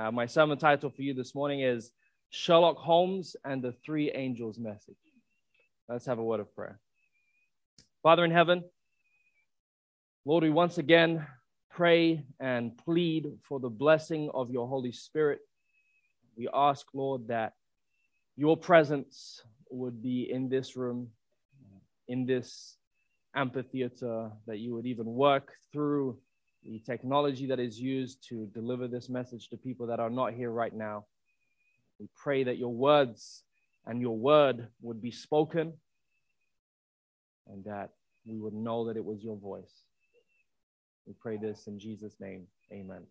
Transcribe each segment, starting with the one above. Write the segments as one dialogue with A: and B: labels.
A: Uh, my sermon title for you this morning is Sherlock Holmes and the Three Angels Message. Let's have a word of prayer. Father in heaven, Lord, we once again pray and plead for the blessing of your Holy Spirit. We ask, Lord, that your presence would be in this room, in this amphitheater, that you would even work through the technology that is used to deliver this message to people that are not here right now. We pray that your words and your word would be spoken and that we would know that it was your voice. We pray this in Jesus' name. Amen.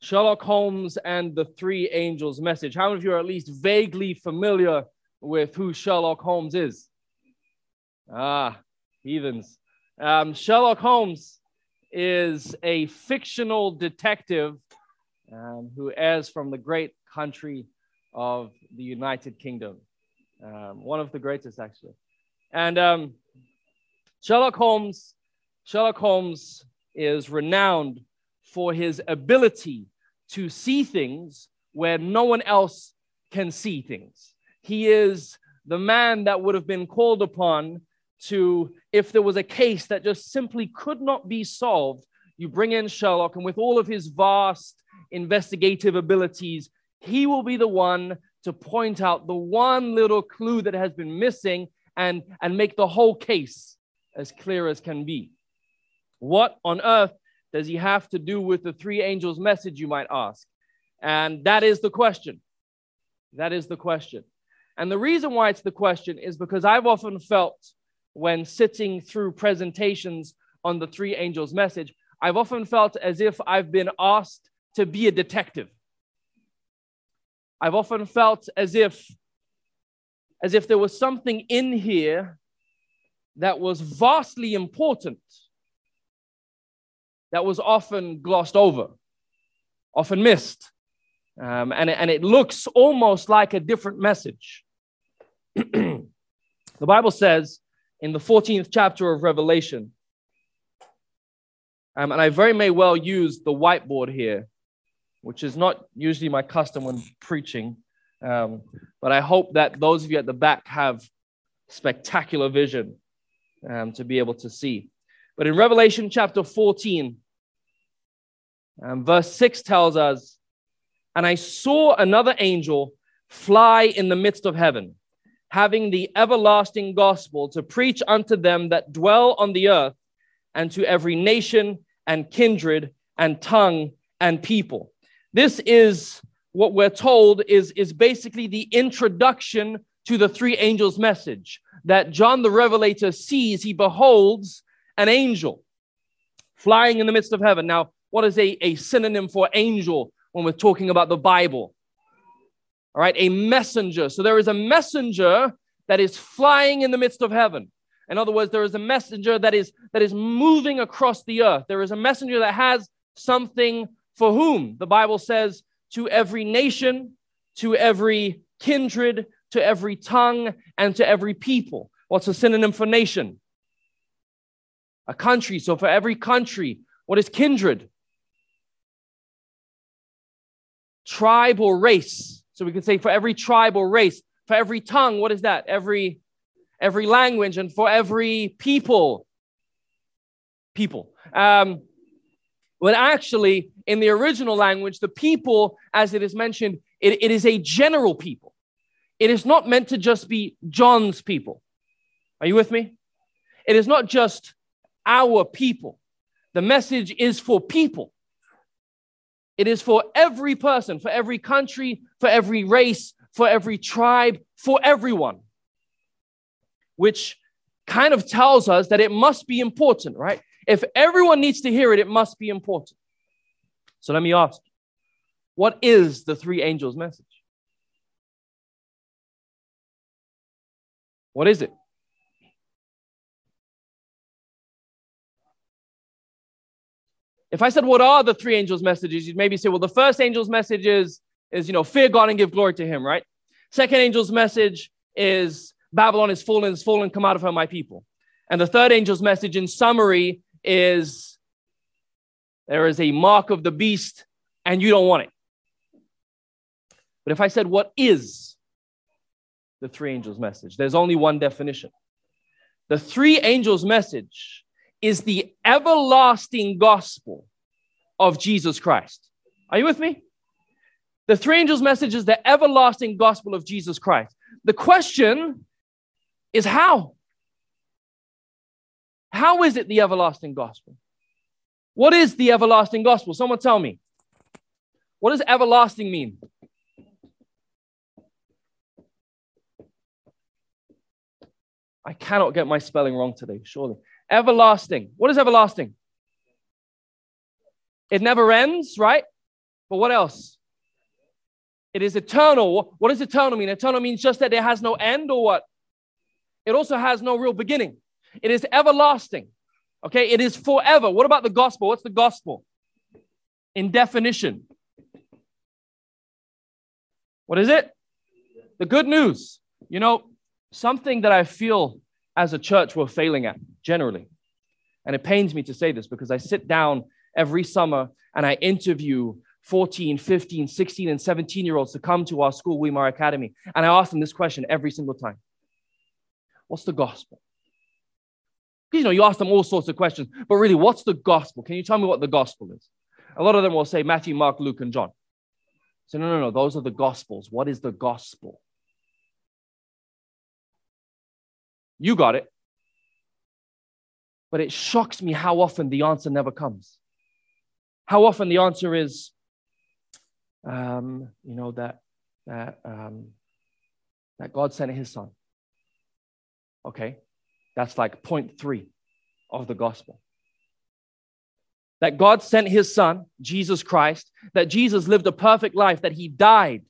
A: Sherlock Holmes and the Three Angels message. How many of you are at least vaguely familiar with who Sherlock Holmes is? Ah, heathens. Um, Sherlock Holmes is a fictional detective um, who is from the great country of the United Kingdom. Um, one of the greatest, actually. And um, Sherlock Holmes, Sherlock Holmes is renowned for his ability to see things where no one else can see things. He is the man that would have been called upon to, if there was a case that just simply could not be solved, you bring in Sherlock, and with all of his vast investigative abilities, he will be the one to point out the one little clue that has been missing and, and make the whole case as clear as can be. What on earth does he have to do with the three angels' message, you might ask? And that is the question. That is the question. And the reason why it's the question is because I've often felt when sitting through presentations on the three angels' message, I've often felt as if I've been asked to be a detective. I've often felt as if as if there was something in here that was vastly important that was often glossed over, often missed. Um, and, and it looks almost like a different message. the Bible says in the 14th chapter of Revelation. Um, and I very may well use the whiteboard here, which is not usually my custom when preaching. Um, but I hope that those of you at the back have spectacular vision um, to be able to see. But in Revelation chapter 14, um, verse 6 tells us, And I saw another angel fly in the midst of heaven having the everlasting gospel to preach unto them that dwell on the earth and to every nation and kindred and tongue and people. This is what we're told is, is basically the introduction to the three angels' message that John the Revelator sees. He beholds an angel flying in the midst of heaven. Now, what is a, a synonym for angel when we're talking about the Bible? All right, a messenger. So there is a messenger that is flying in the midst of heaven. In other words, there is a messenger that is that is moving across the earth. There is a messenger that has something for whom the Bible says to every nation, to every kindred, to every tongue, and to every people. What's a synonym for nation? A country. So for every country, what is kindred? Tribe or race. So we can say for every tribe or race, for every tongue, what is that? Every every language, and for every people. People. Um, but actually, in the original language, the people, as it is mentioned, it, it is a general people. It is not meant to just be John's people. Are you with me? It is not just our people. The message is for people. It is for every person, for every country, for every race, for every tribe, for everyone. Which kind of tells us that it must be important, right? If everyone needs to hear it, it must be important. So let me ask what is the three angels' message? What is it? If I said, What are the three angels' messages? You'd maybe say, Well, the first angel's message is, is you know, fear God and give glory to him, right? Second angel's message is Babylon is fallen, is fallen, come out of her, my people. And the third angel's message, in summary, is there is a mark of the beast and you don't want it. But if I said, What is the three angels' message? There's only one definition. The three angels' message is the everlasting gospel of Jesus Christ. Are you with me? The three angels' message is the everlasting gospel of Jesus Christ. The question is how? How is it the everlasting gospel? What is the everlasting gospel? Someone tell me. What does everlasting mean? I cannot get my spelling wrong today, surely. Everlasting. What is everlasting? It never ends, right? But what else? It is eternal. What does eternal mean? Eternal means just that it has no end or what? It also has no real beginning. It is everlasting. Okay, it is forever. What about the gospel? What's the gospel? In definition. What is it? The good news. You know, something that I feel as a church we're failing at generally. And it pains me to say this because I sit down every summer and I interview 14, 15, 16, and 17 year olds to come to our school, Weimar Academy. And I ask them this question every single time What's the gospel? You know, you ask them all sorts of questions, but really, what's the gospel? Can you tell me what the gospel is? A lot of them will say Matthew, Mark, Luke, and John. So, no, no, no, those are the gospels. What is the gospel? You got it. But it shocks me how often the answer never comes. How often the answer is, um, you know, that, that, um, that God sent his son. Okay, that's like point three of the gospel. That God sent his son, Jesus Christ, that Jesus lived a perfect life, that he died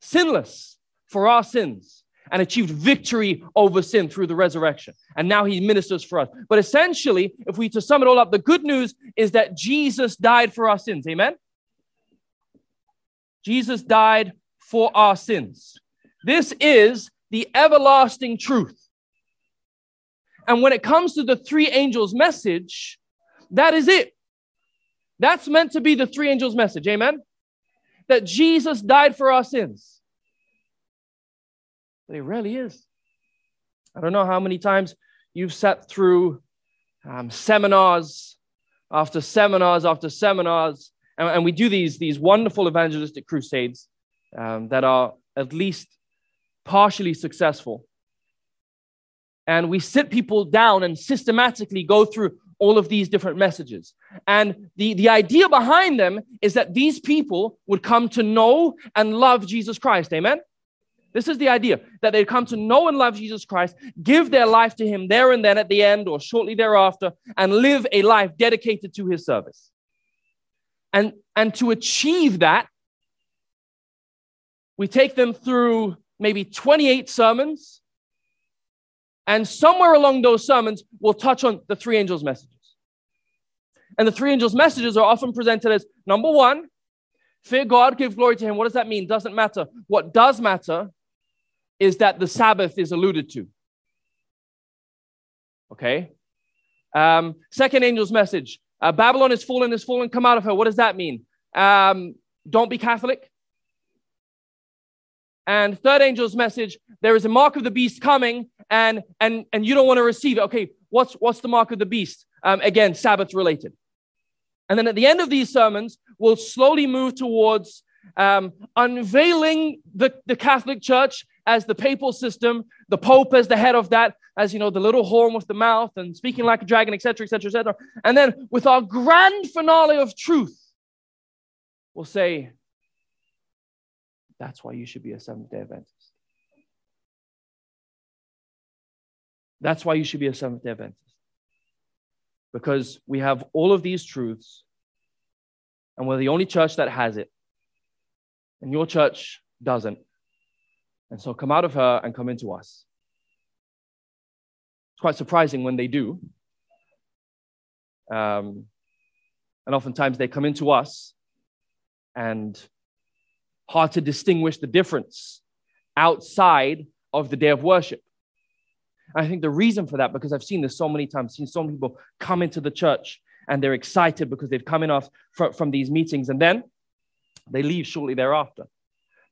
A: sinless for our sins and achieved victory over sin through the resurrection. And now he ministers for us. But essentially, if we to sum it all up, the good news is that Jesus died for our sins. Amen? Jesus died for our sins. This is the everlasting truth. And when it comes to the three angels' message, that is it. That's meant to be the three angels' message. Amen? That Jesus died for our sins. But it really is. I don't know how many times you've sat through um, seminars after seminars after seminars, and, and, we do these, these wonderful evangelistic crusades um, that are at least partially successful and we sit people down and systematically go through all of these different messages. And the, the idea behind them is that these people would come to know and love Jesus Christ. Amen? This is the idea that they come to know and love Jesus Christ, give their life to Him there and then at the end or shortly thereafter, and live a life dedicated to His service. And, and to achieve that, we take them through maybe 28 sermons and somewhere along those sermons, we'll touch on the three angels' messages. And the three angels' messages are often presented as number one, fear God, give glory to Him. What does that mean? Doesn't matter. What does matter is that the Sabbath is alluded to. Okay? Um, second angel's message uh, Babylon is fallen, is fallen, come out of her. What does that mean? Um, don't be Catholic. And third angel's message there is a mark of the beast coming, and and and you don't want to receive it. Okay, what's what's the mark of the beast? Um, again, Sabbath related. And then at the end of these sermons, we'll slowly move towards um, unveiling the, the Catholic Church as the papal system, the Pope as the head of that, as you know, the little horn with the mouth and speaking like a dragon, etc., etc., etc. And then with our grand finale of truth, we'll say, that's why you should be a Seventh day Adventist. That's why you should be a Seventh day Adventist. Because we have all of these truths, and we're the only church that has it, and your church doesn't. And so come out of her and come into us. It's quite surprising when they do. Um, and oftentimes they come into us and hard to distinguish the difference outside of the day of worship. I think the reason for that, because I've seen this so many times, seen so many people come into the church and they're excited because they've come in off from, from these meetings. And then they leave shortly thereafter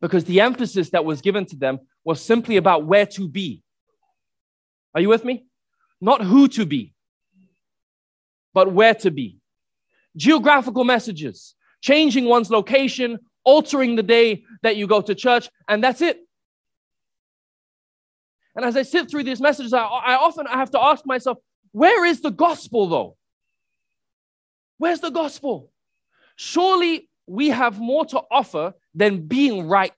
A: because the emphasis that was given to them was simply about where to be. Are you with me? Not who to be, but where to be. Geographical messages, changing one's location, altering the day that you go to church, and that's it. And as I sit through these messages, I, I often I have to ask myself, where is the gospel though? Where's the gospel? Surely we have more to offer than being right.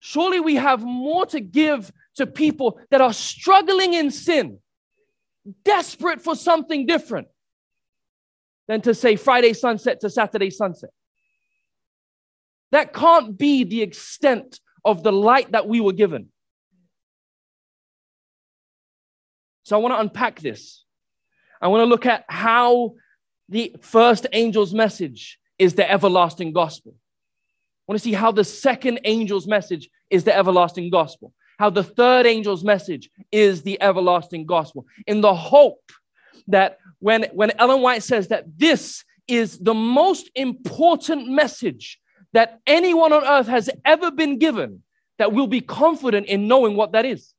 A: Surely we have more to give to people that are struggling in sin, desperate for something different, than to say Friday sunset to Saturday sunset. That can't be the extent of the light that we were given. So I want to unpack this. I want to look at how the first angel's message is the everlasting gospel. I want to see how the second angel's message is the everlasting gospel. How the third angel's message is the everlasting gospel. In the hope that when, when Ellen White says that this is the most important message that anyone on earth has ever been given, that we'll be confident in knowing what that is.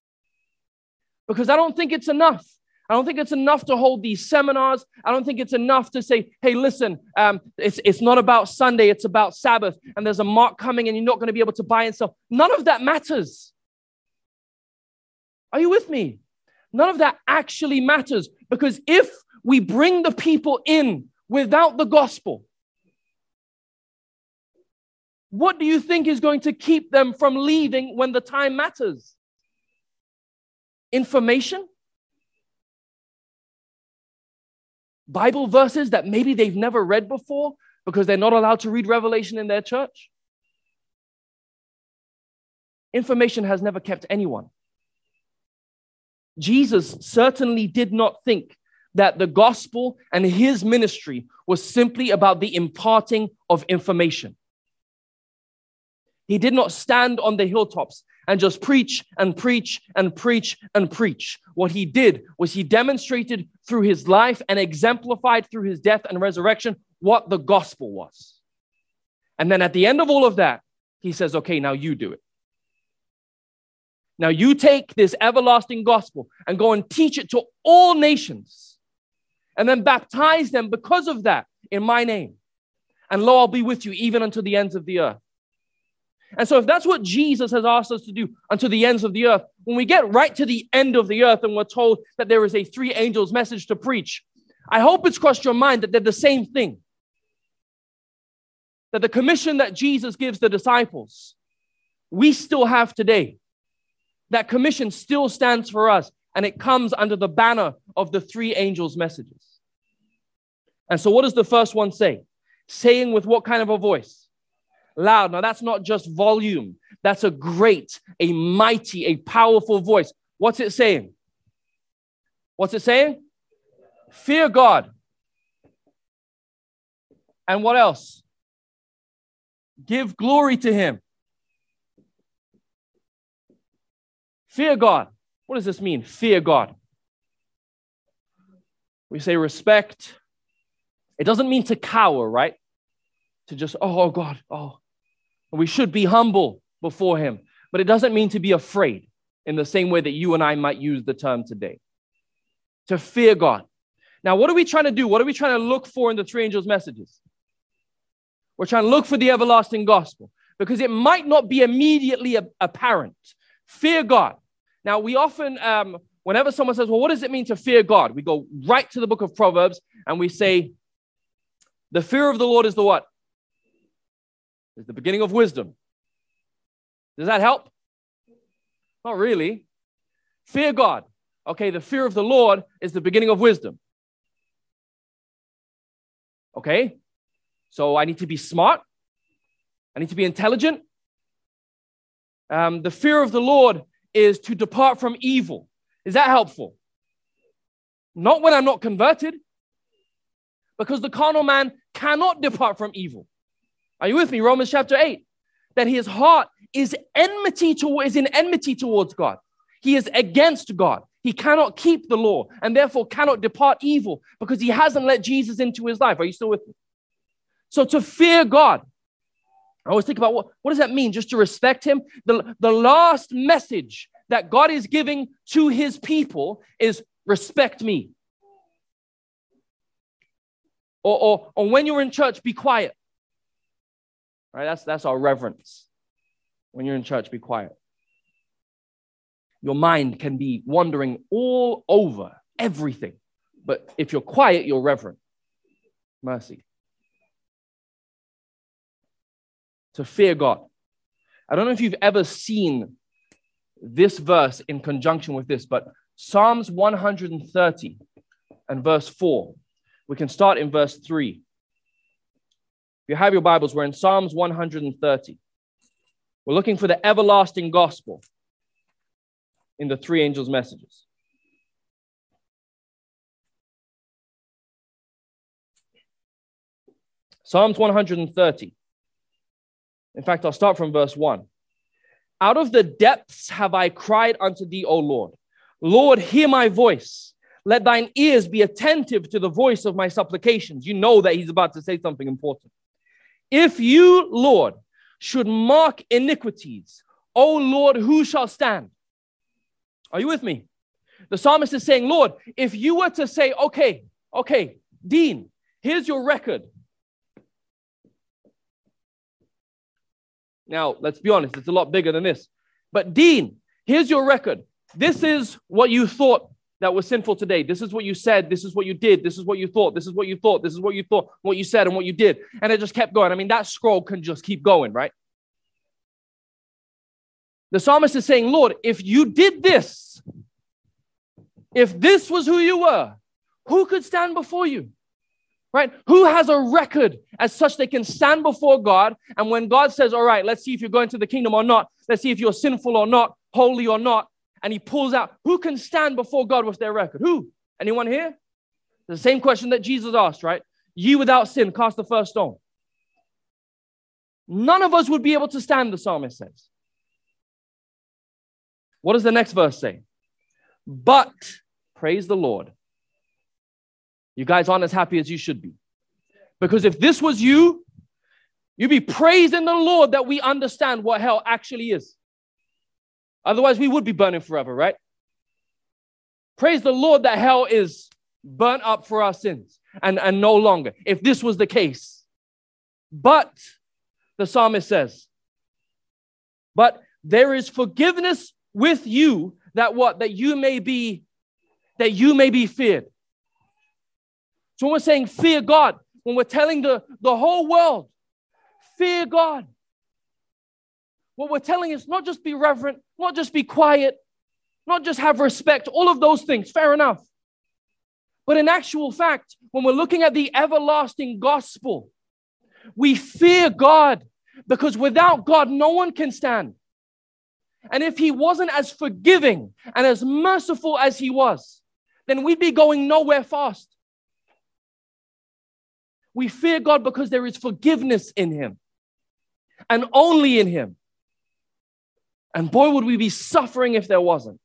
A: Because I don't think it's enough. I don't think it's enough to hold these seminars. I don't think it's enough to say, hey, listen, um, it's, it's not about Sunday, it's about Sabbath, and there's a mark coming and you're not going to be able to buy and sell. None of that matters. Are you with me? None of that actually matters because if we bring the people in without the gospel, what do you think is going to keep them from leaving when the time matters? Information? Bible verses that maybe they've never read before because they're not allowed to read Revelation in their church? Information has never kept anyone. Jesus certainly did not think that the gospel and his ministry was simply about the imparting of information. He did not stand on the hilltops and just preach and preach and preach and preach. What he did was he demonstrated through his life and exemplified through his death and resurrection what the gospel was. And then at the end of all of that, he says, Okay, now you do it. Now you take this everlasting gospel and go and teach it to all nations and then baptize them because of that in my name. And lo, I'll be with you even unto the ends of the earth. And so, if that's what Jesus has asked us to do unto the ends of the earth, when we get right to the end of the earth and we're told that there is a three angels message to preach, I hope it's crossed your mind that they're the same thing. That the commission that Jesus gives the disciples, we still have today. That commission still stands for us, and it comes under the banner of the three angels' messages. And so, what does the first one say? Saying with what kind of a voice? Loud. Now, that's not just volume, that's a great, a mighty, a powerful voice. What's it saying? What's it saying? Fear God. And what else? Give glory to Him. Fear God. What does this mean? Fear God. We say respect. It doesn't mean to cower, right? To just, oh, oh God, oh, we should be humble before Him, but it doesn't mean to be afraid in the same way that you and I might use the term today. To fear God. Now, what are we trying to do? What are we trying to look for in the three angels' messages? We're trying to look for the everlasting gospel because it might not be immediately apparent. Fear God. Now, we often, um, whenever someone says, Well, what does it mean to fear God? We go right to the book of Proverbs and we say, The fear of the Lord is the what? Is the beginning of wisdom. Does that help? Not really. Fear God. Okay, the fear of the Lord is the beginning of wisdom. Okay, so I need to be smart. I need to be intelligent. Um, the fear of the Lord is to depart from evil. Is that helpful? Not when I'm not converted, because the carnal man cannot depart from evil. Are you with me? Romans chapter 8. That his heart is enmity to, is in enmity towards God. He is against God. He cannot keep the law and therefore cannot depart evil because he hasn't let Jesus into his life. Are you still with me? So to fear God, I always think about what, what does that mean? Just to respect him? The, the last message that God is giving to his people is respect me. Or, or, or when you're in church, be quiet. Right? That's, that's our reverence. When you're in church, be quiet. Your mind can be wandering all over everything. But if you're quiet, you're reverent. Mercy. To fear God. I don't know if you've ever seen this verse in conjunction with this, but Psalms 130 and verse 4. We can start in verse 3. If you have your Bibles, we're in Psalms 130. We're looking for the everlasting gospel in the three angels' messages. Psalms 130. In fact, I'll start from verse 1. Out of the depths have I cried unto thee, O Lord. Lord, hear my voice. Let thine ears be attentive to the voice of my supplications. You know that he's about to say something important. If you, Lord, should mark iniquities, O Lord, who shall stand? Are you with me? The psalmist is saying, Lord, if you were to say, okay, okay, Dean, here's your record. Now, let's be honest, it's a lot bigger than this. But, Dean, here's your record. This is what you thought that was sinful today. This is what you said. This is what you did. This is what you thought. This is what you thought. This is what you thought, what you said, and what you did. And it just kept going. I mean, that scroll can just keep going, right? The psalmist is saying, Lord, if you did this, if this was who you were, who could stand before you? Right? Who has a record as such they can stand before God? And when God says, All right, let's see if you're going to the kingdom or not, let's see if you're sinful or not, holy or not, and he pulls out who can stand before God with their record? Who? Anyone here? The same question that Jesus asked, right? Ye without sin, cast the first stone. None of us would be able to stand, the psalmist says. What does the next verse say? But, praise the Lord, you guys aren't as happy as you should be. Because if this was you, you'd be praising the Lord that we understand what hell actually is. Otherwise, we would be burning forever, right? Praise the Lord that hell is burnt up for our sins and, and no longer, if this was the case. But, the psalmist says, but there is forgiveness with you that what? That you may be, that you may be feared. So when we're saying fear God, when we're telling the, the whole world, fear God, what we're telling is not just be reverent, not just be quiet, not just have respect, all of those things, fair enough. But in actual fact, when we're looking at the everlasting gospel, we fear God because without God, no one can stand. And if He wasn't as forgiving and as merciful as He was, then we'd be going nowhere fast. We fear God because there is forgiveness in Him and only in Him. And boy, would we be suffering if there wasn't.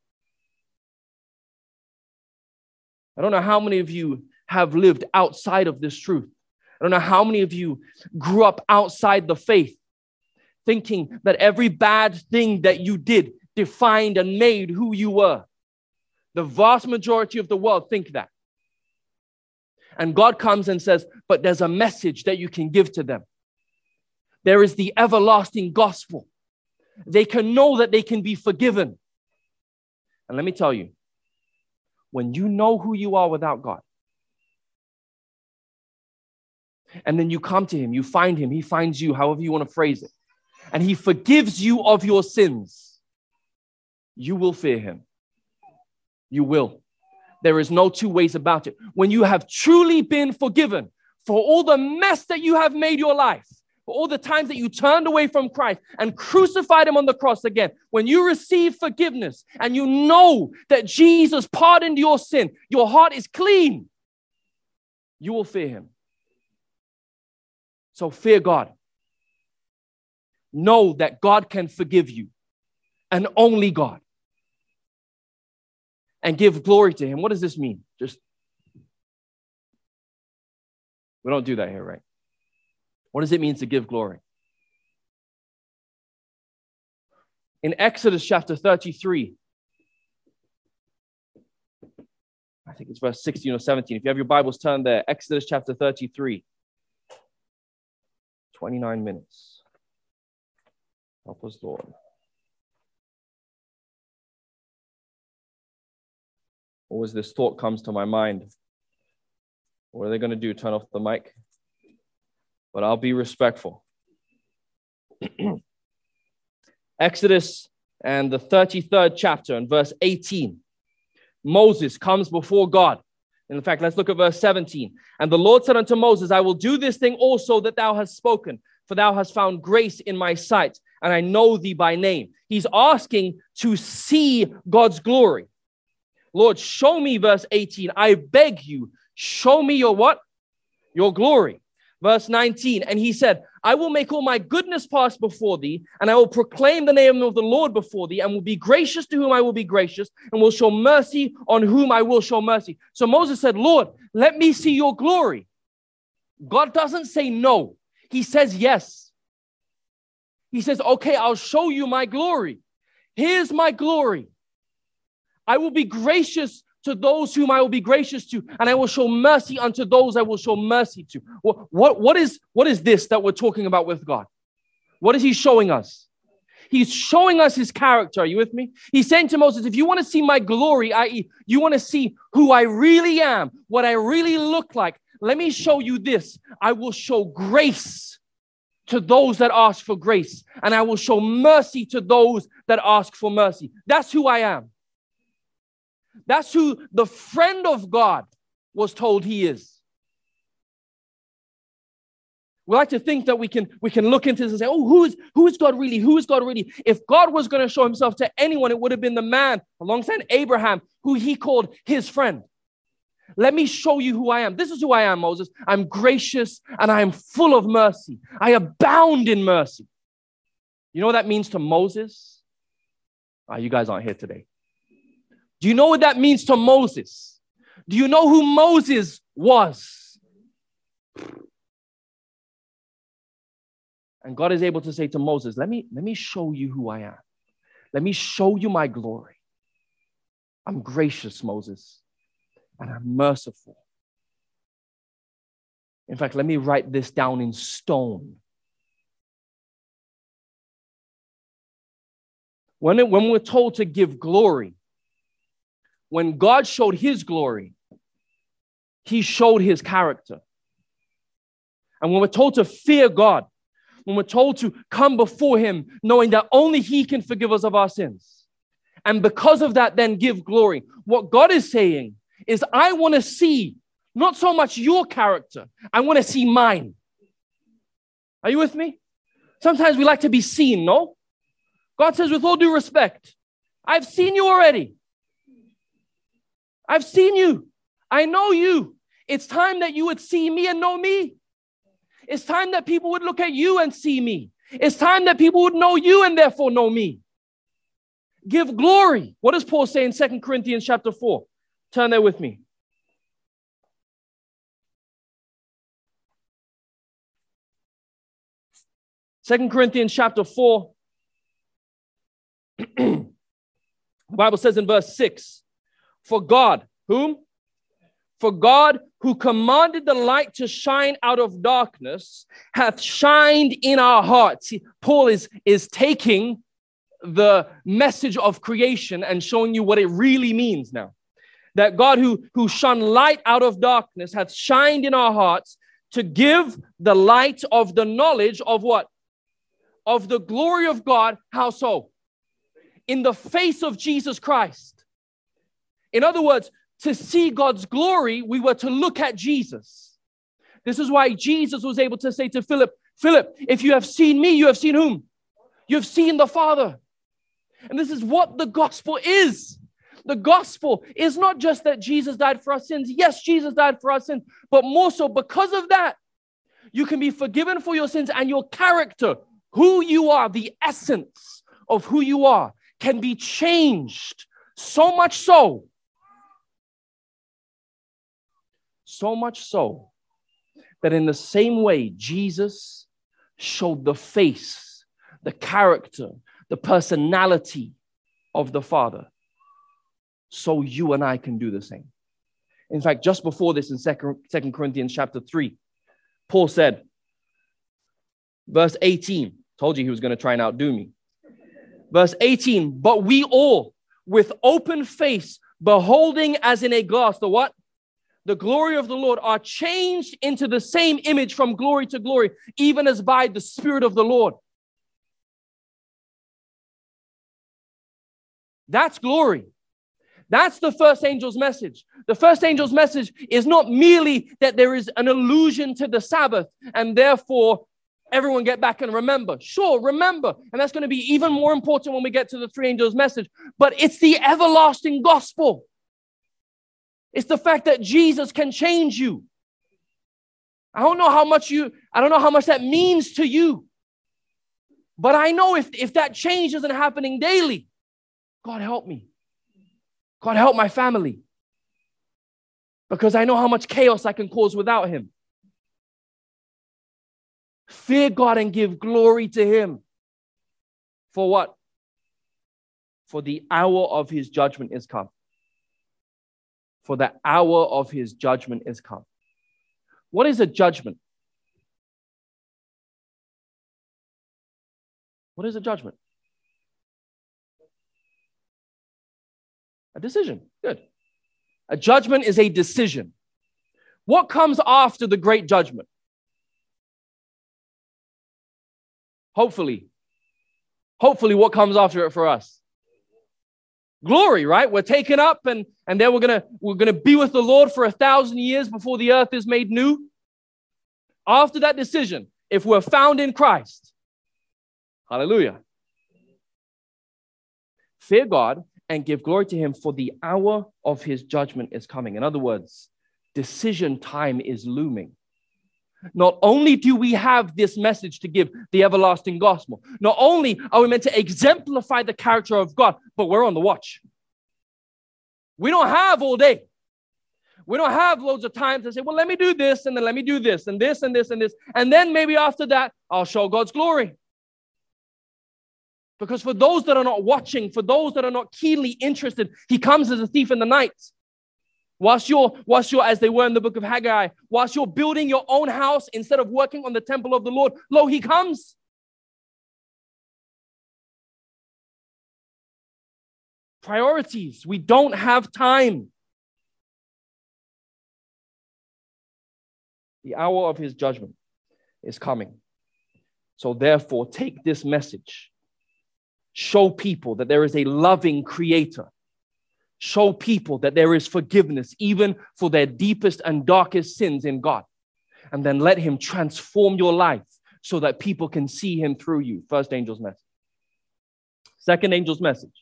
A: I don't know how many of you have lived outside of this truth. I don't know how many of you grew up outside the faith, thinking that every bad thing that you did defined and made who you were. The vast majority of the world think that. And God comes and says, But there's a message that you can give to them. There is the everlasting gospel they can know that they can be forgiven. And let me tell you, when you know who you are without God, and then you come to Him, you find Him, He finds you, however you want to phrase it, and He forgives you of your sins, you will fear Him. You will. There is no two ways about it. When you have truly been forgiven for all the mess that you have made your life, for all the times that you turned away from Christ and crucified him on the cross again, when you receive forgiveness and you know that Jesus pardoned your sin, your heart is clean, you will fear him. So fear God. Know that God can forgive you and only God. and give glory to him. What does this mean? Just we don't do that here, right? What does it mean to give glory? In Exodus chapter 33, I think it's verse 16 or 17. If you have your Bibles turned there, Exodus chapter 33. 29 minutes. Help us, Lord. Always this thought comes to my mind. What are they going to do? Turn off the mic? But I'll be respectful. Exodus and the 33rd chapter and verse 18. Moses comes before God. In fact, let's look at verse 17. And the Lord said unto Moses, I will do this thing also that thou hast spoken, for thou hast found grace in my sight, and I know thee by name. He's asking to see God's glory. Lord, show me, verse 18, I beg you, show me your what? Your glory. Verse 19, and he said, I will make all my goodness pass before thee, and I will proclaim the name of the Lord before thee, and will be gracious to whom I will be gracious, and will show mercy on whom I will show mercy. So Moses said, Lord, let me see your glory. God doesn't say no, he says yes. He says, Okay, I'll show you my glory. Here's my glory. I will be gracious to those whom I will be gracious to, and I will show mercy unto those I will show mercy to. What, what, what, is, what is this that we're talking about with God? What is He showing us? He's showing us His character. Are you with me? He's saying to Moses, if you want to see my glory, i.e., you want to see who I really am, what I really look like, let me show you this. I will show grace to those that ask for grace, and I will show mercy to those that ask for mercy. That's who I am. That's who the friend of God was told he is. We like to think that we can we can look into this and say, oh, who is who is God really? Who is God really? If God was going to show himself to anyone, it would have been the man alongside Abraham, who he called his friend. Let me show you who I am. This is who I am, Moses. I'm gracious and I am full of mercy. I abound in mercy. You know what that means to Moses? Ah, you guys aren't here today. Do you know what that means to Moses? Do you know who Moses was? And God is able to say to Moses, let me, let me show you who I am. Let me show you my glory. I'm gracious, Moses, and I'm merciful. In fact, let me write this down in stone. When, it, when we're told to give glory, when God showed his glory, he showed his character. And when we're told to fear God, when we're told to come before him, knowing that only he can forgive us of our sins, and because of that, then give glory. What God is saying is, I want to see not so much your character, I want to see mine. Are you with me? Sometimes we like to be seen, no? God says, with all due respect, I've seen you already. I've seen you. I know you. It's time that you would see me and know me. It's time that people would look at you and see me. It's time that people would know you and therefore know me. Give glory. What does Paul say in Second Corinthians chapter 4? Turn there with me. Second Corinthians chapter 4. the Bible says in verse 6 for God, whom? For God, who commanded the light to shine out of darkness, hath shined in our hearts. See, Paul is, is taking the message of creation and showing you what it really means now. That God, who, who shone light out of darkness, hath shined in our hearts to give the light of the knowledge of what? Of the glory of God. How so? In the face of Jesus Christ. In other words, to see God's glory, we were to look at Jesus. This is why Jesus was able to say to Philip, Philip, if you have seen me, you have seen whom? You have seen the Father. And this is what the gospel is. The gospel is not just that Jesus died for our sins. Yes, Jesus died for our sins, but more so because of that, you can be forgiven for your sins and your character, who you are, the essence of who you are, can be changed so much so So much so that in the same way Jesus showed the face, the character, the personality of the Father, so you and I can do the same. In fact, just before this in Second, Corinthians chapter 3, Paul said, verse 18, told you he was going to try and outdo me. Verse 18, but we all, with open face, beholding as in a glass, the what? The glory of the Lord are changed into the same image from glory to glory, even as by the Spirit of the Lord. That's glory. That's the first angel's message. The first angel's message is not merely that there is an allusion to the Sabbath and therefore everyone get back and remember. Sure, remember. And that's going to be even more important when we get to the three angels' message. But it's the everlasting gospel. It's the fact that Jesus can change you. I don't know how much you, I don't know how much that means to you. But I know if, if that change isn't happening daily, God help me. God help my family. Because I know how much chaos I can cause without Him. Fear God and give glory to Him. For what? For the hour of His judgment is come. For the hour of His judgment is come. What is a judgment? What is a judgment? A decision. Good. A judgment is a decision. What comes after the great judgment? Hopefully. Hopefully, what comes after it for us? Glory, right? We're taken up and, and then we're gonna we're gonna be with the Lord for a thousand years before the earth is made new. After that decision, if we're found in Christ, hallelujah. Fear God and give glory to him, for the hour of his judgment is coming. In other words, decision time is looming. Not only do we have this message to give the everlasting gospel, not only are we meant to exemplify the character of God, but we're on the watch. We don't have all day. We don't have loads of time to say, well, let me do this, and then let me do this, and this, and this, and this. And then maybe after that, I'll show God's glory. Because for those that are not watching, for those that are not keenly interested, he comes as a thief in the night. Whilst you're, whilst you're, as they were in the book of Haggai, whilst you're building your own house instead of working on the temple of the Lord, lo, he comes. Priorities. We don't have time. The hour of his judgment is coming. So, therefore, take this message Show people that there is a loving creator. Show people that there is forgiveness, even for their deepest and darkest sins in God. And then let Him transform your life so that people can see Him through you. First angel's message. Second angel's message.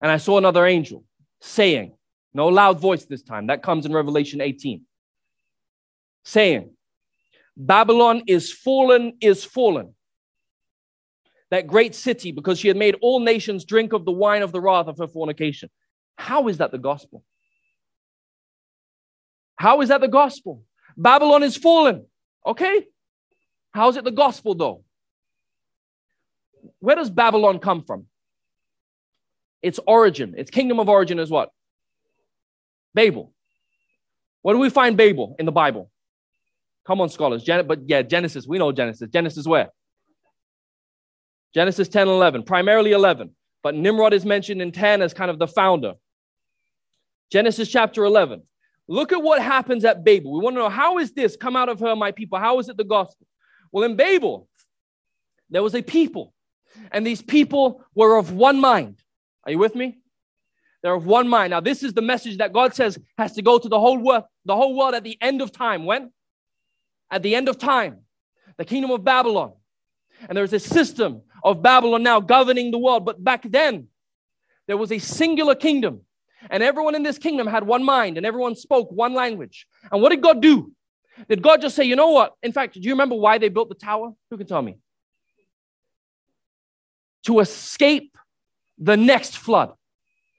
A: And I saw another angel saying, no loud voice this time, that comes in Revelation 18, saying, Babylon is fallen, is fallen that great city, because she had made all nations drink of the wine of the wrath of her fornication. How is that the gospel? How is that the gospel? Babylon is fallen. Okay. How is it the gospel though? Where does Babylon come from? Its origin, its kingdom of origin is what? Babel. Where do we find Babel in the Bible? Come on, scholars. Gen- but yeah, Genesis. We know Genesis. Genesis where? Genesis 10 and 11, primarily 11, but Nimrod is mentioned in 10 as kind of the founder. Genesis chapter 11. Look at what happens at Babel. We want to know how is this come out of her, my people? How is it the gospel? Well, in Babel, there was a people, and these people were of one mind. Are you with me? They're of one mind. Now, this is the message that God says has to go to the whole world, the whole world at the end of time. When? At the end of time, the kingdom of Babylon. And there's a system of Babylon now governing the world. But back then, there was a singular kingdom, and everyone in this kingdom had one mind, and everyone spoke one language. And what did God do? Did God just say, you know what? In fact, do you remember why they built the tower? Who can tell me? To escape the next flood.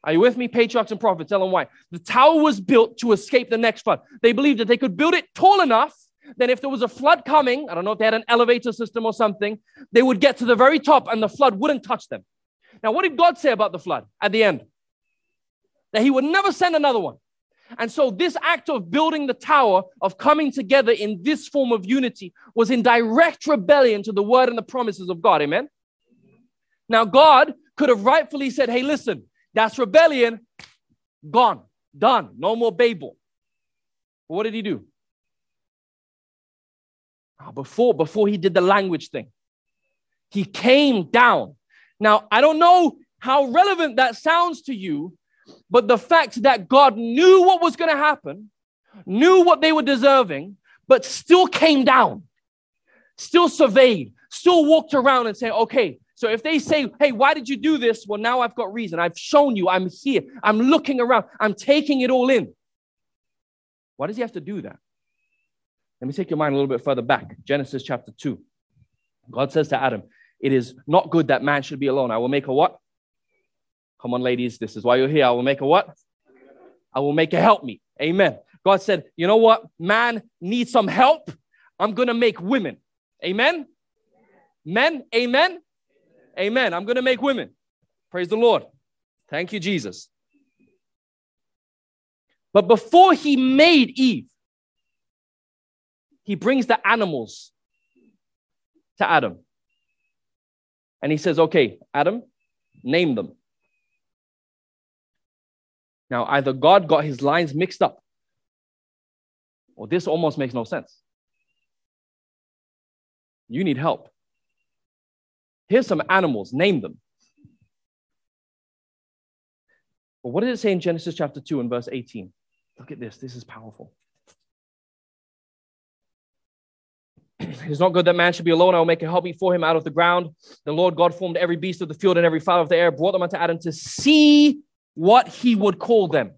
A: Are you with me? Patriarchs and prophets, Ellen White. The tower was built to escape the next flood. They believed that they could build it tall enough that if there was a flood coming, I don't know if they had an elevator system or something, they would get to the very top and the flood wouldn't touch them. Now, what did God say about the flood at the end? That He would never send another one. And so, this act of building the tower, of coming together in this form of unity, was in direct rebellion to the word and the promises of God. Amen? Now, God could have rightfully said, Hey, listen, that's rebellion. Gone, done, no more Babel. But what did He do? Ah, before, before He did the language thing, He came down. Now, I don't know how relevant that sounds to you but the fact that God knew what was going to happen, knew what they were deserving, but still came down, still surveyed, still walked around and said, okay, so if they say, hey, why did you do this? Well, now I've got reason. I've shown you, I'm here, I'm looking around, I'm taking it all in. Why does he have to do that? Let me take your mind a little bit further back. Genesis chapter 2. God says to Adam, It is not good that man should be alone. I will make a what? Come on, ladies, this is why you're here. I will make a what? I will make a help me. Amen. God said, you know what? Man needs some help. I'm going to make women. Amen. Men, amen. Amen. I'm going to make women. Praise the Lord. Thank you, Jesus. But before he made Eve, he brings the animals to Adam. And he says, okay, Adam, name them. Now, either God got his lines mixed up, or this almost makes no sense. You need help. Here's some animals, name them. But what does it say in Genesis chapter 2 and verse 18? Look at this. This is powerful. It's not good that man should be alone. I will make a helpmeet for him out of the ground. The Lord God formed every beast of the field and every fowl of the air, brought them unto Adam to see what he would call them.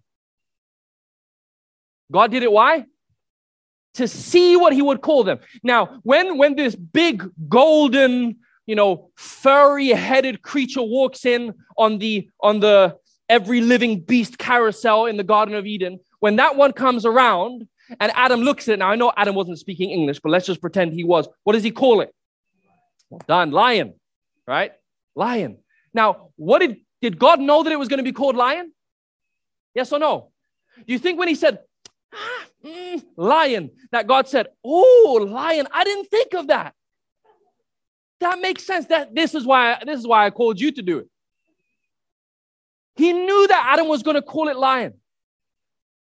A: God did it why? To see what he would call them. Now, when when this big golden, you know, furry-headed creature walks in on the on the every living beast carousel in the Garden of Eden, when that one comes around and Adam looks at it, now I know Adam wasn't speaking English, but let's just pretend he was. What does he call it? Well done, lion, right? Lion. Now, what did did God know that it was going to be called lion? Yes or no? Do you think when he said, ah, mm, lion, that God said, oh, lion, I didn't think of that. That makes sense. That this is why this is why I called you to do it. He knew that Adam was going to call it lion,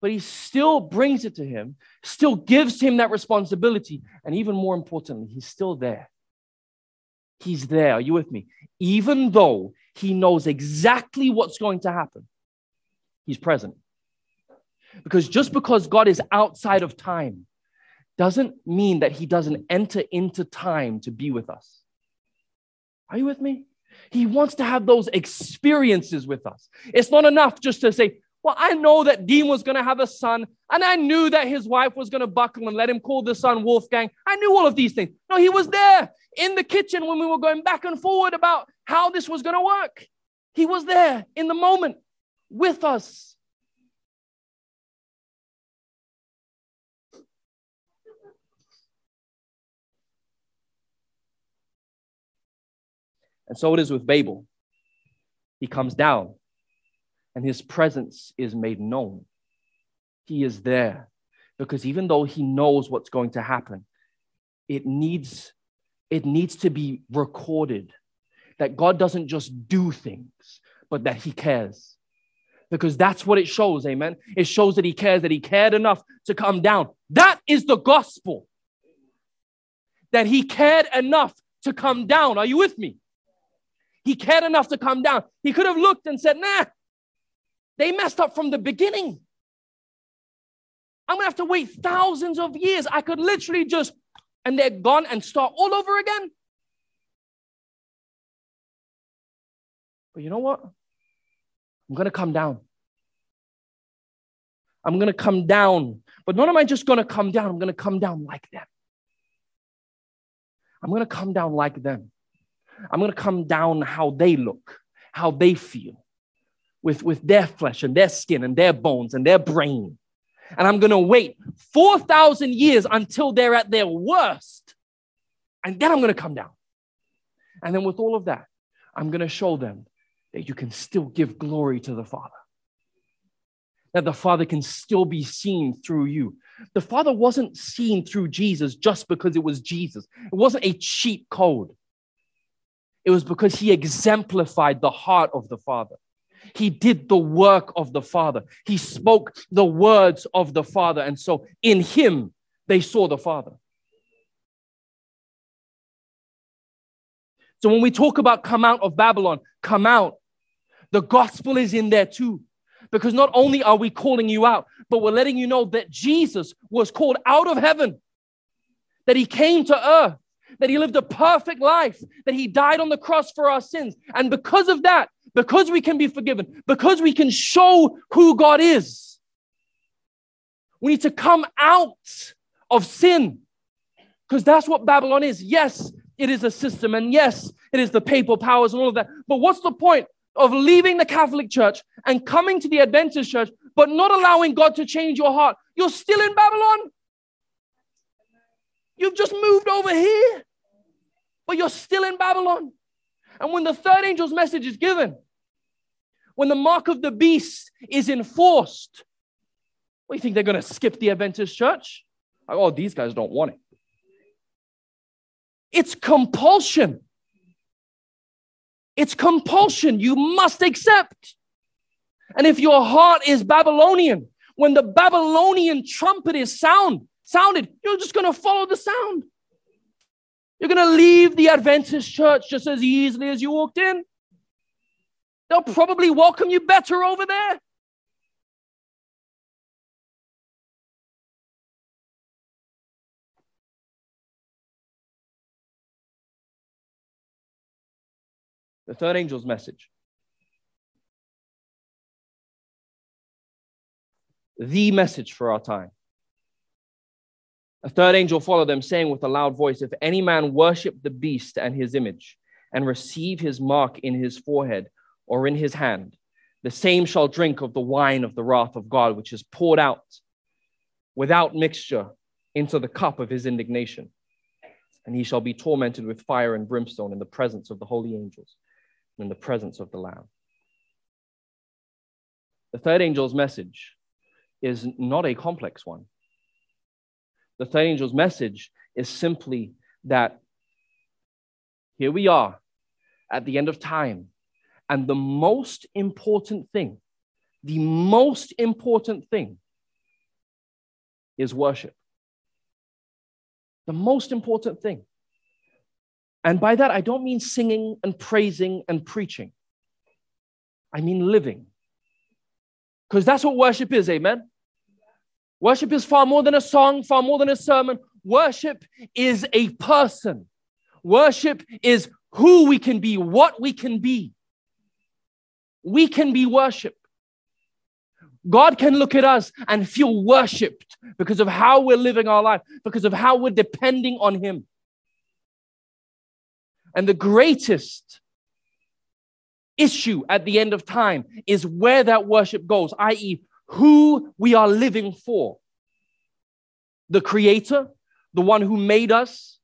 A: but he still brings it to him, still gives him that responsibility, and even more importantly, he's still there. He's there. Are you with me? Even though he knows exactly what's going to happen. He's present. Because just because God is outside of time doesn't mean that he doesn't enter into time to be with us. Are you with me? He wants to have those experiences with us. It's not enough just to say, well, I know that Dean was going to have a son, and I knew that his wife was going to buckle and let him call the son Wolfgang. I knew all of these things. No, he was there in the kitchen when we were going back and forward about how this was going to work. He was there in the moment with us. And so it is with Babel. He comes down and his presence is made known. He is there because even though he knows what's going to happen, it needs, it needs to be recorded that God doesn't just do things, but that he cares. Because that's what it shows, amen. It shows that he cares, that he cared enough to come down. That is the gospel. That he cared enough to come down. Are you with me? He cared enough to come down. He could have looked and said, nah, they messed up from the beginning. I'm gonna have to wait thousands of years. I could literally just, and they're gone and start all over again. But you know what? I'm gonna come down. I'm gonna come down. But not am I just gonna come down, I'm gonna come down like them. I'm gonna come down like them. I'm gonna come down how they look, how they feel. With, with their flesh and their skin and their bones and their brain. And I'm going to wait 4,000 years until they're at their worst. And then I'm going to come down. And then with all of that, I'm going to show them that you can still give glory to the Father. That the Father can still be seen through you. The Father wasn't seen through Jesus just because it was Jesus, it wasn't a cheat code. It was because he exemplified the heart of the Father. He did the work of the Father. He spoke the words of the Father. And so in him, they saw the Father. So when we talk about come out of Babylon, come out, the gospel is in there too. Because not only are we calling you out, but we're letting you know that Jesus was called out of heaven, that he came to earth, that he lived a perfect life, that he died on the cross for our sins. And because of that, because we can be forgiven, because we can show who God is, we need to come out of sin. Because that's what Babylon is. Yes, it is a system, and yes, it is the papal powers and all of that. But what's the point of leaving the Catholic Church and coming to the Adventist Church, but not allowing God to change your heart? You're still in Babylon. You've just moved over here, but you're still in Babylon. And when the third angel's message is given, when the mark of the beast is enforced, what do you think they're going to skip the Adventist church? Oh, these guys don't want it. It's compulsion. It's compulsion. You must accept. And if your heart is Babylonian, when the Babylonian trumpet is sound, sounded, you're just going to follow the sound. You're going to leave the Adventist church just as easily as you walked in. They'll probably welcome you better over there. The third angel's message. The message for our time. A third angel followed them, saying with a loud voice, If any man worship the beast and his image, and receive his mark in his forehead or in his hand, the same shall drink of the wine of the wrath of God, which is poured out without mixture into the cup of his indignation. And he shall be tormented with fire and brimstone in the presence of the holy angels and in the presence of the Lamb. The third angel's message is not a complex one. The third angel's message is simply that here we are at the end of time. And the most important thing, the most important thing is worship. The most important thing. And by that, I don't mean singing and praising and preaching. I mean living. Because that's what worship is, amen? Worship is far more than a song, far more than a sermon. Worship is a person. Worship is who we can be, what we can be. We can be worship. God can look at us and feel worshiped because of how we're living our life, because of how we're depending on Him. And the greatest issue at the end of time is where that worship goes, i.e., who we are living for. The Creator, the one who made us,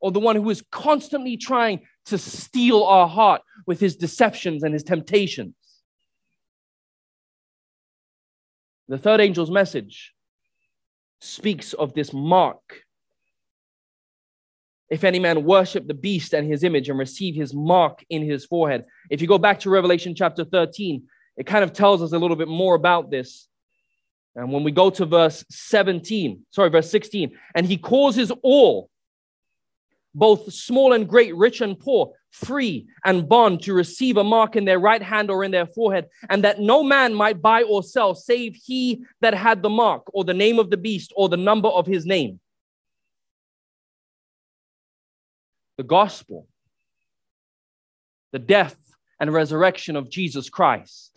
A: or the one who is constantly trying to steal our heart with his deceptions and his temptations. The third angel's message speaks of this mark. If any man worship the beast and his image and receive his mark in his forehead. If you go back to Revelation chapter 13, it kind of tells us a little bit more about this. And when we go to verse 17, sorry, verse 16, and he causes all, both small and great, rich and poor, free and bond, to receive a mark in their right hand or in their forehead, and that no man might buy or sell save he that had the mark, or the name of the beast, or the number of his name. The gospel, the death and resurrection of Jesus Christ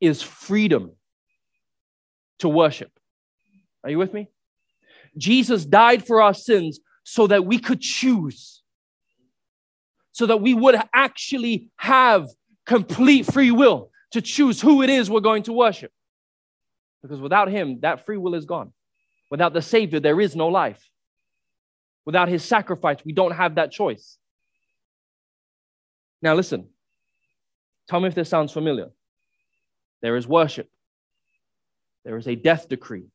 A: is freedom to worship. Are you with me? Jesus died for our sins so that we could choose, so that we would actually have complete free will to choose who it is we're going to worship. Because without Him, that free will is gone. Without the Savior, there is no life. Without His sacrifice, we don't have that choice. Now, listen. Tell me if this sounds familiar. There is worship, there is a death decree,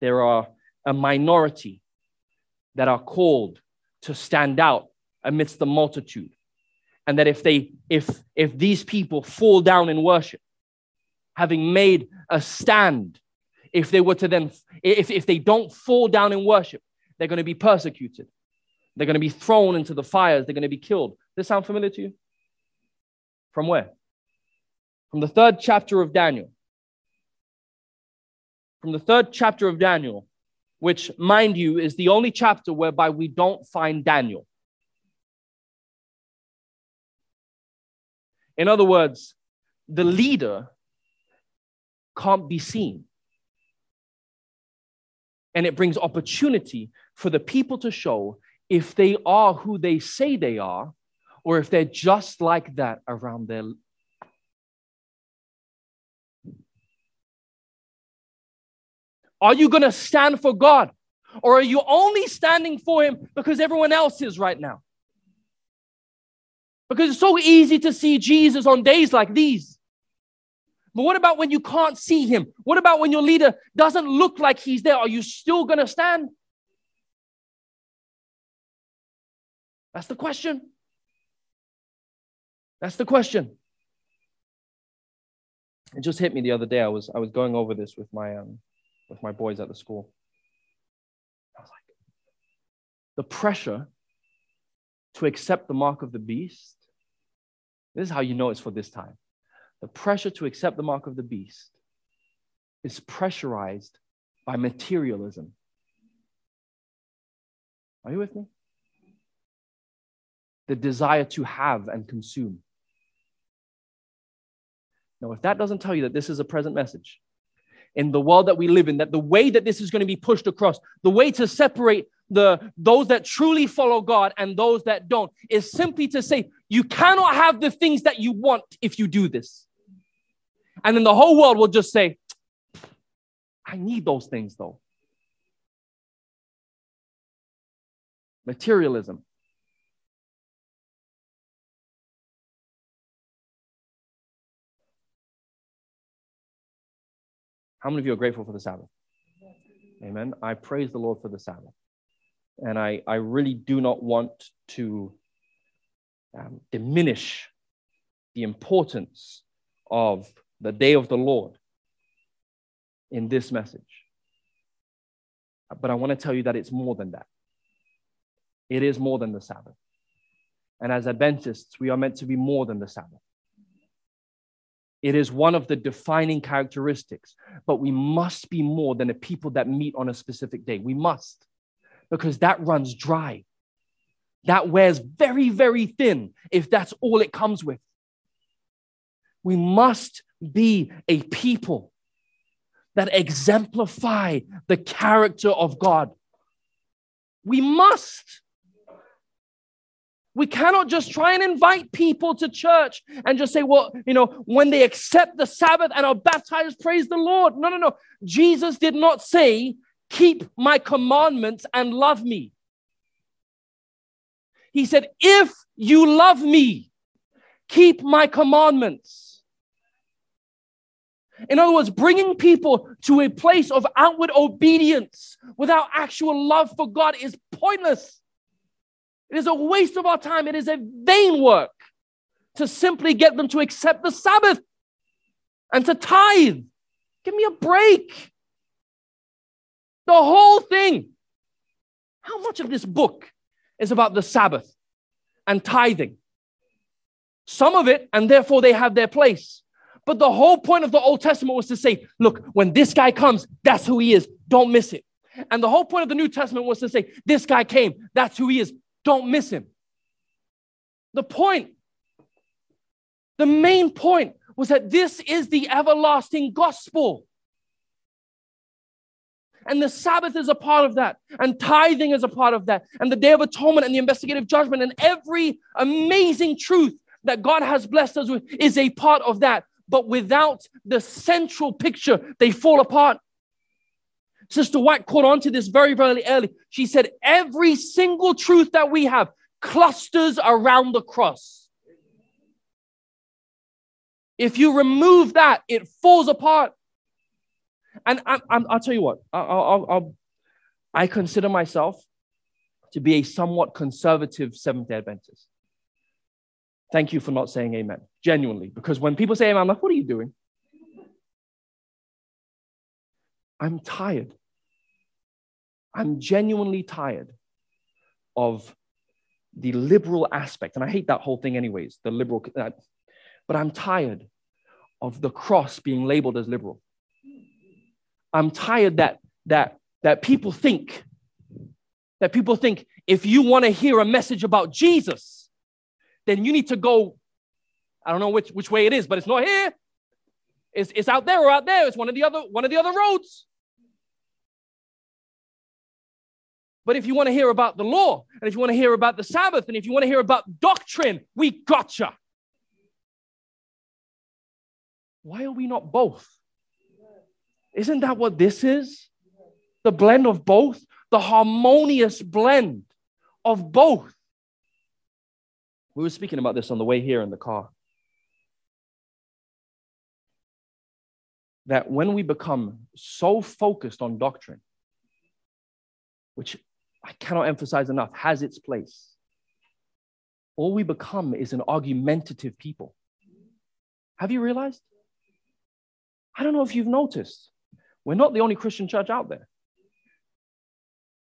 A: there are a minority that are called to stand out amidst the multitude. And that if they if if these people fall down in worship having made a stand if they were to then if, if they don't fall down in worship they're going to be persecuted. They're going to be thrown into the fires. They're going to be killed. Does this sound familiar to you? From where from the third chapter of daniel from the third chapter of daniel which mind you is the only chapter whereby we don't find daniel In other words, the leader can't be seen. And it brings opportunity for the people to show if they are who they say they are, or if they're just like that around their. Are you going to stand for God? Or are you only standing for Him because everyone else is right now? Because it's so easy to see Jesus on days like these. But what about when you can't see him? What about when your leader doesn't look like he's there? Are you still going to stand? That's the question. That's the question. It just hit me the other day. I was I was going over this with my um with my boys at the school. I was like, the pressure to accept the mark of the beast this is how you know it's for this time. The pressure to accept the mark of the beast is pressurized by materialism. Are you with me? The desire to have and consume. Now, if that doesn't tell you that this is a present message, in the world that we live in, that the way that this is going to be pushed across, the way to separate the those that truly follow God and those that don't is simply to say you cannot have the things that you want if you do this. And then the whole world will just say, I need those things though. Materialism. How many of you are grateful for the Sabbath? Amen. I praise the Lord for the Sabbath. And I, I really do not want to um, diminish the importance of the day of the Lord in this message. But I want to tell you that it's more than that. It is more than the Sabbath. And as Adventists, we are meant to be more than the Sabbath. It is one of the defining characteristics, but we must be more than a people that meet on a specific day. We must because that runs dry. That wears very, very thin if that's all it comes with. We must be a people that exemplify the character of God. We must. We cannot just try and invite people to church and just say, well, you know, when they accept the Sabbath and are baptized, praise the Lord. No, no, no. Jesus did not say, keep my commandments and love me. He said, If you love me, keep my commandments. In other words, bringing people to a place of outward obedience without actual love for God is pointless. It is a waste of our time. It is a vain work to simply get them to accept the Sabbath and to tithe. Give me a break. The whole thing. How much of this book is about the Sabbath and tithing? Some of it, and therefore they have their place. But the whole point of the Old Testament was to say, look, when this guy comes, that's who he is. Don't miss it. And the whole point of the New Testament was to say, this guy came, that's who he is. Don't miss him. The point, the main point was that this is the everlasting gospel. And the Sabbath is a part of that. And tithing is a part of that. And the Day of Atonement and the investigative judgment and every amazing truth that God has blessed us with is a part of that. But without the central picture, they fall apart. Sister White caught on to this very, very early. She said, Every single truth that we have clusters around the cross. If you remove that, it falls apart. And I, will tell you what, I, I'll, I'll, I consider myself to be a somewhat conservative Seventh day Adventist. Thank you for not saying amen, genuinely, because when people say amen, I'm like, what are you doing? I'm tired. I'm genuinely tired of the liberal aspect. And I hate that whole thing, anyways, the liberal, uh, but I'm tired of the cross being labeled as liberal. I'm tired that, that, that people think, that people think if you want to hear a message about Jesus, then you need to go, I don't know which, which way it is, but it's not here. It's, it's out there or out there. It's one of the other, one of the other roads. But if you want to hear about the law, and if you want to hear about the Sabbath, and if you want to hear about doctrine, we gotcha. Why are we not both? Isn't that what this is? The blend of both, the harmonious blend of both. We were speaking about this on the way here in the car. That when we become so focused on doctrine, which I cannot emphasize enough, has its place. All we become is an argumentative people. Have you realized? I don't know if you've noticed. We're not the only Christian church out there.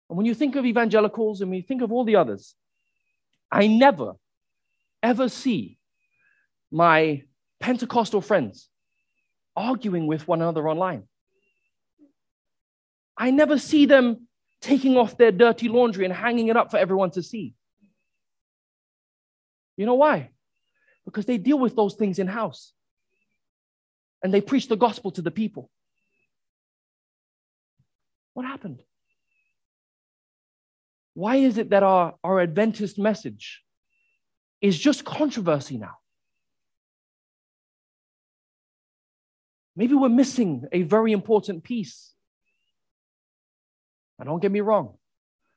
A: And when you think of evangelicals and you think of all the others, I never, ever see my Pentecostal friends arguing with one another online. I never see them taking off their dirty laundry and hanging it up for everyone to see. You know why? Because they deal with those things in house and they preach the gospel to the people. What happened? Why is it that our, our Adventist message is just controversy now? Maybe we're missing a very important piece. Don't get me wrong.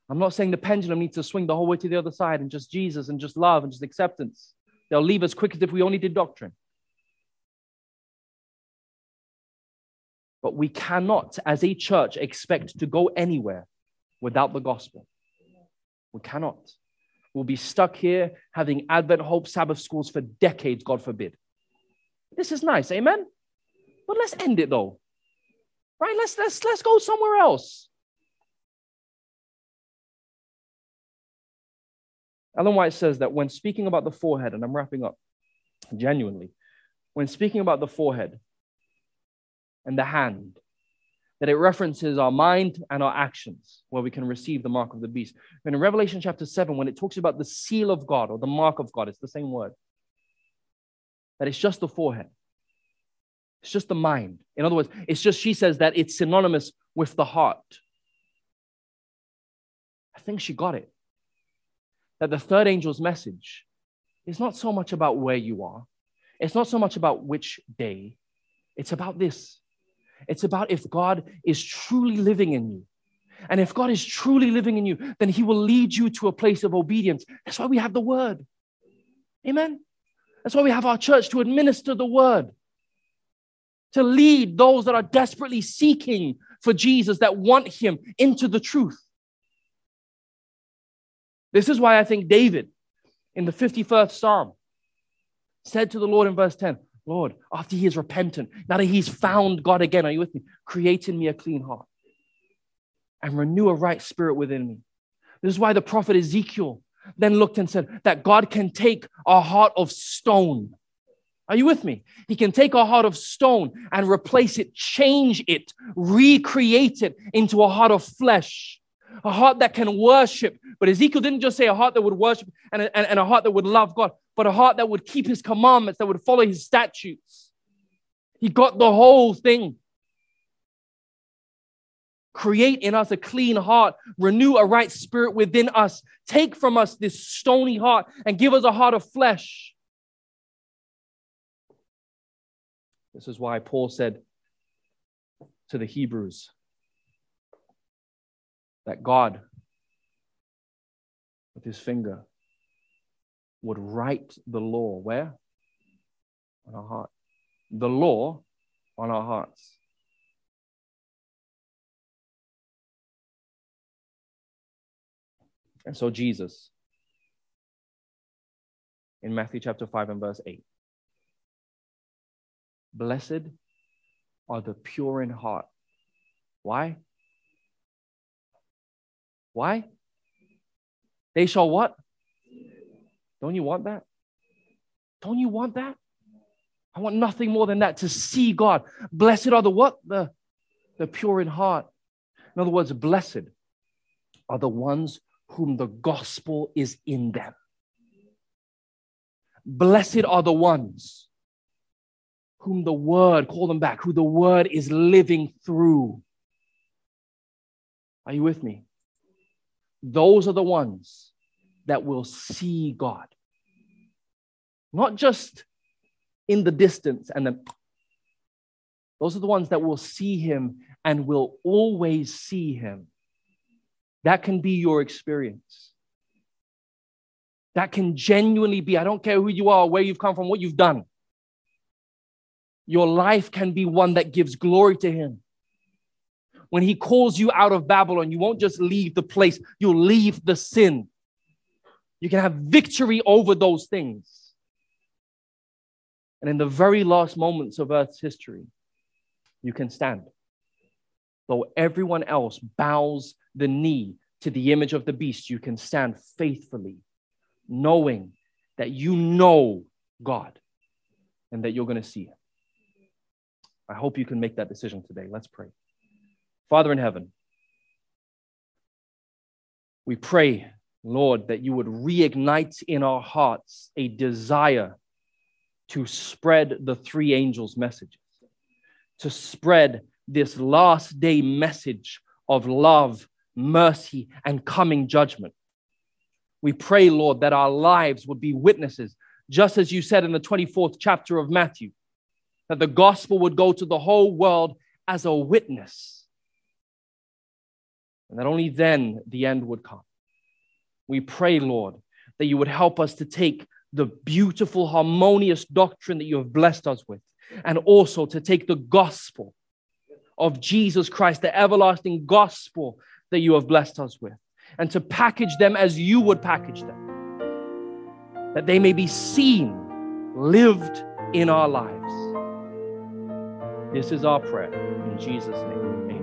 A: I'm not saying the pendulum needs to swing the whole way to the other side and just Jesus and just love and just acceptance. They'll leave as quick as if we only did doctrine. But we cannot, as a church, expect to go anywhere without the gospel. We cannot. We'll be stuck here having Advent Hope Sabbath schools for decades, God forbid. This is nice, amen? But let's end it though. Right? Let's let's let's go somewhere else. Ellen White says that when speaking about the forehead, and I'm wrapping up genuinely, when speaking about the forehead and the hand, that it references our mind and our actions where we can receive the mark of the beast. And in Revelation chapter 7, when it talks about the seal of God or the mark of God, it's the same word. That it's just the forehead, it's just the mind. In other words, it's just, she says that it's synonymous with the heart. I think she got it that the third angel's message is not so much about where you are, it's not so much about which day, it's about this. It's about if God is truly living in you. And if God is truly living in you, then He will lead you to a place of obedience. That's why we have the Word. Amen. That's why we have our church to administer the Word, to lead those that are desperately seeking for Jesus, that want Him into the truth. This is why I think David in the 51st Psalm said to the Lord in verse 10, Lord, after he is repentant, now that he's found God again, are you with me? Create in me a clean heart and renew a right spirit within me. This is why the prophet Ezekiel then looked and said that God can take a heart of stone. Are you with me? He can take a heart of stone and replace it, change it, recreate it into a heart of flesh a heart that can worship. But Ezekiel didn't just say a heart that would worship and a, and, and a heart that would love God, but a heart that would keep his commandments, that would follow his statutes. He got the whole thing. Create in us a clean heart, renew a right spirit within us, take from us this stony heart, and give us a heart of flesh. This is why Paul said to the Hebrews that God, with his finger, would write the law where? On our heart. The law on our hearts. And so Jesus, in Matthew chapter 5 and verse 8, blessed are the pure in heart. Why? Why? They shall what? Don't you want that? Don't you want that? I want nothing more than that to see God. Blessed are the what? The, the pure in heart. In other words, blessed are the ones whom the gospel is in them. Blessed are the ones whom the word, call them back, who the word is living through. Are you with me? Those are the ones that will see God. Not just in the distance and then those are the ones that will see him and will always see him. That can be your experience. That can genuinely be, I don't care who you are, where you've come from, what you've done. Your life can be one that gives glory to Him. When He calls you out of Babylon, you won't just leave the place, you'll leave the sin. You can have victory over those things. And in the very last moments of Earth's history, you can stand. Though everyone else bows the knee to the image of the beast, you can stand faithfully, knowing that you know God and that you're going to see Him. I hope you can make that decision today. Let's pray. Father in heaven, we pray, Lord, that you would reignite in our hearts a desire to spread the three angels' messages, to spread this last day message of love, mercy, and coming judgment. We pray, Lord, that our lives would be witnesses, just as you said in the 24th chapter of Matthew, that the gospel would go to the whole world as a witness. And that only then the end would come. We pray, Lord, that you would help us to take the beautiful, harmonious doctrine that you have blessed us with, and also to take the gospel of Jesus Christ, the everlasting gospel that you have blessed us with, and to package them as you would package them, that they may be seen, lived in our lives. This is our prayer. In Jesus' name, amen.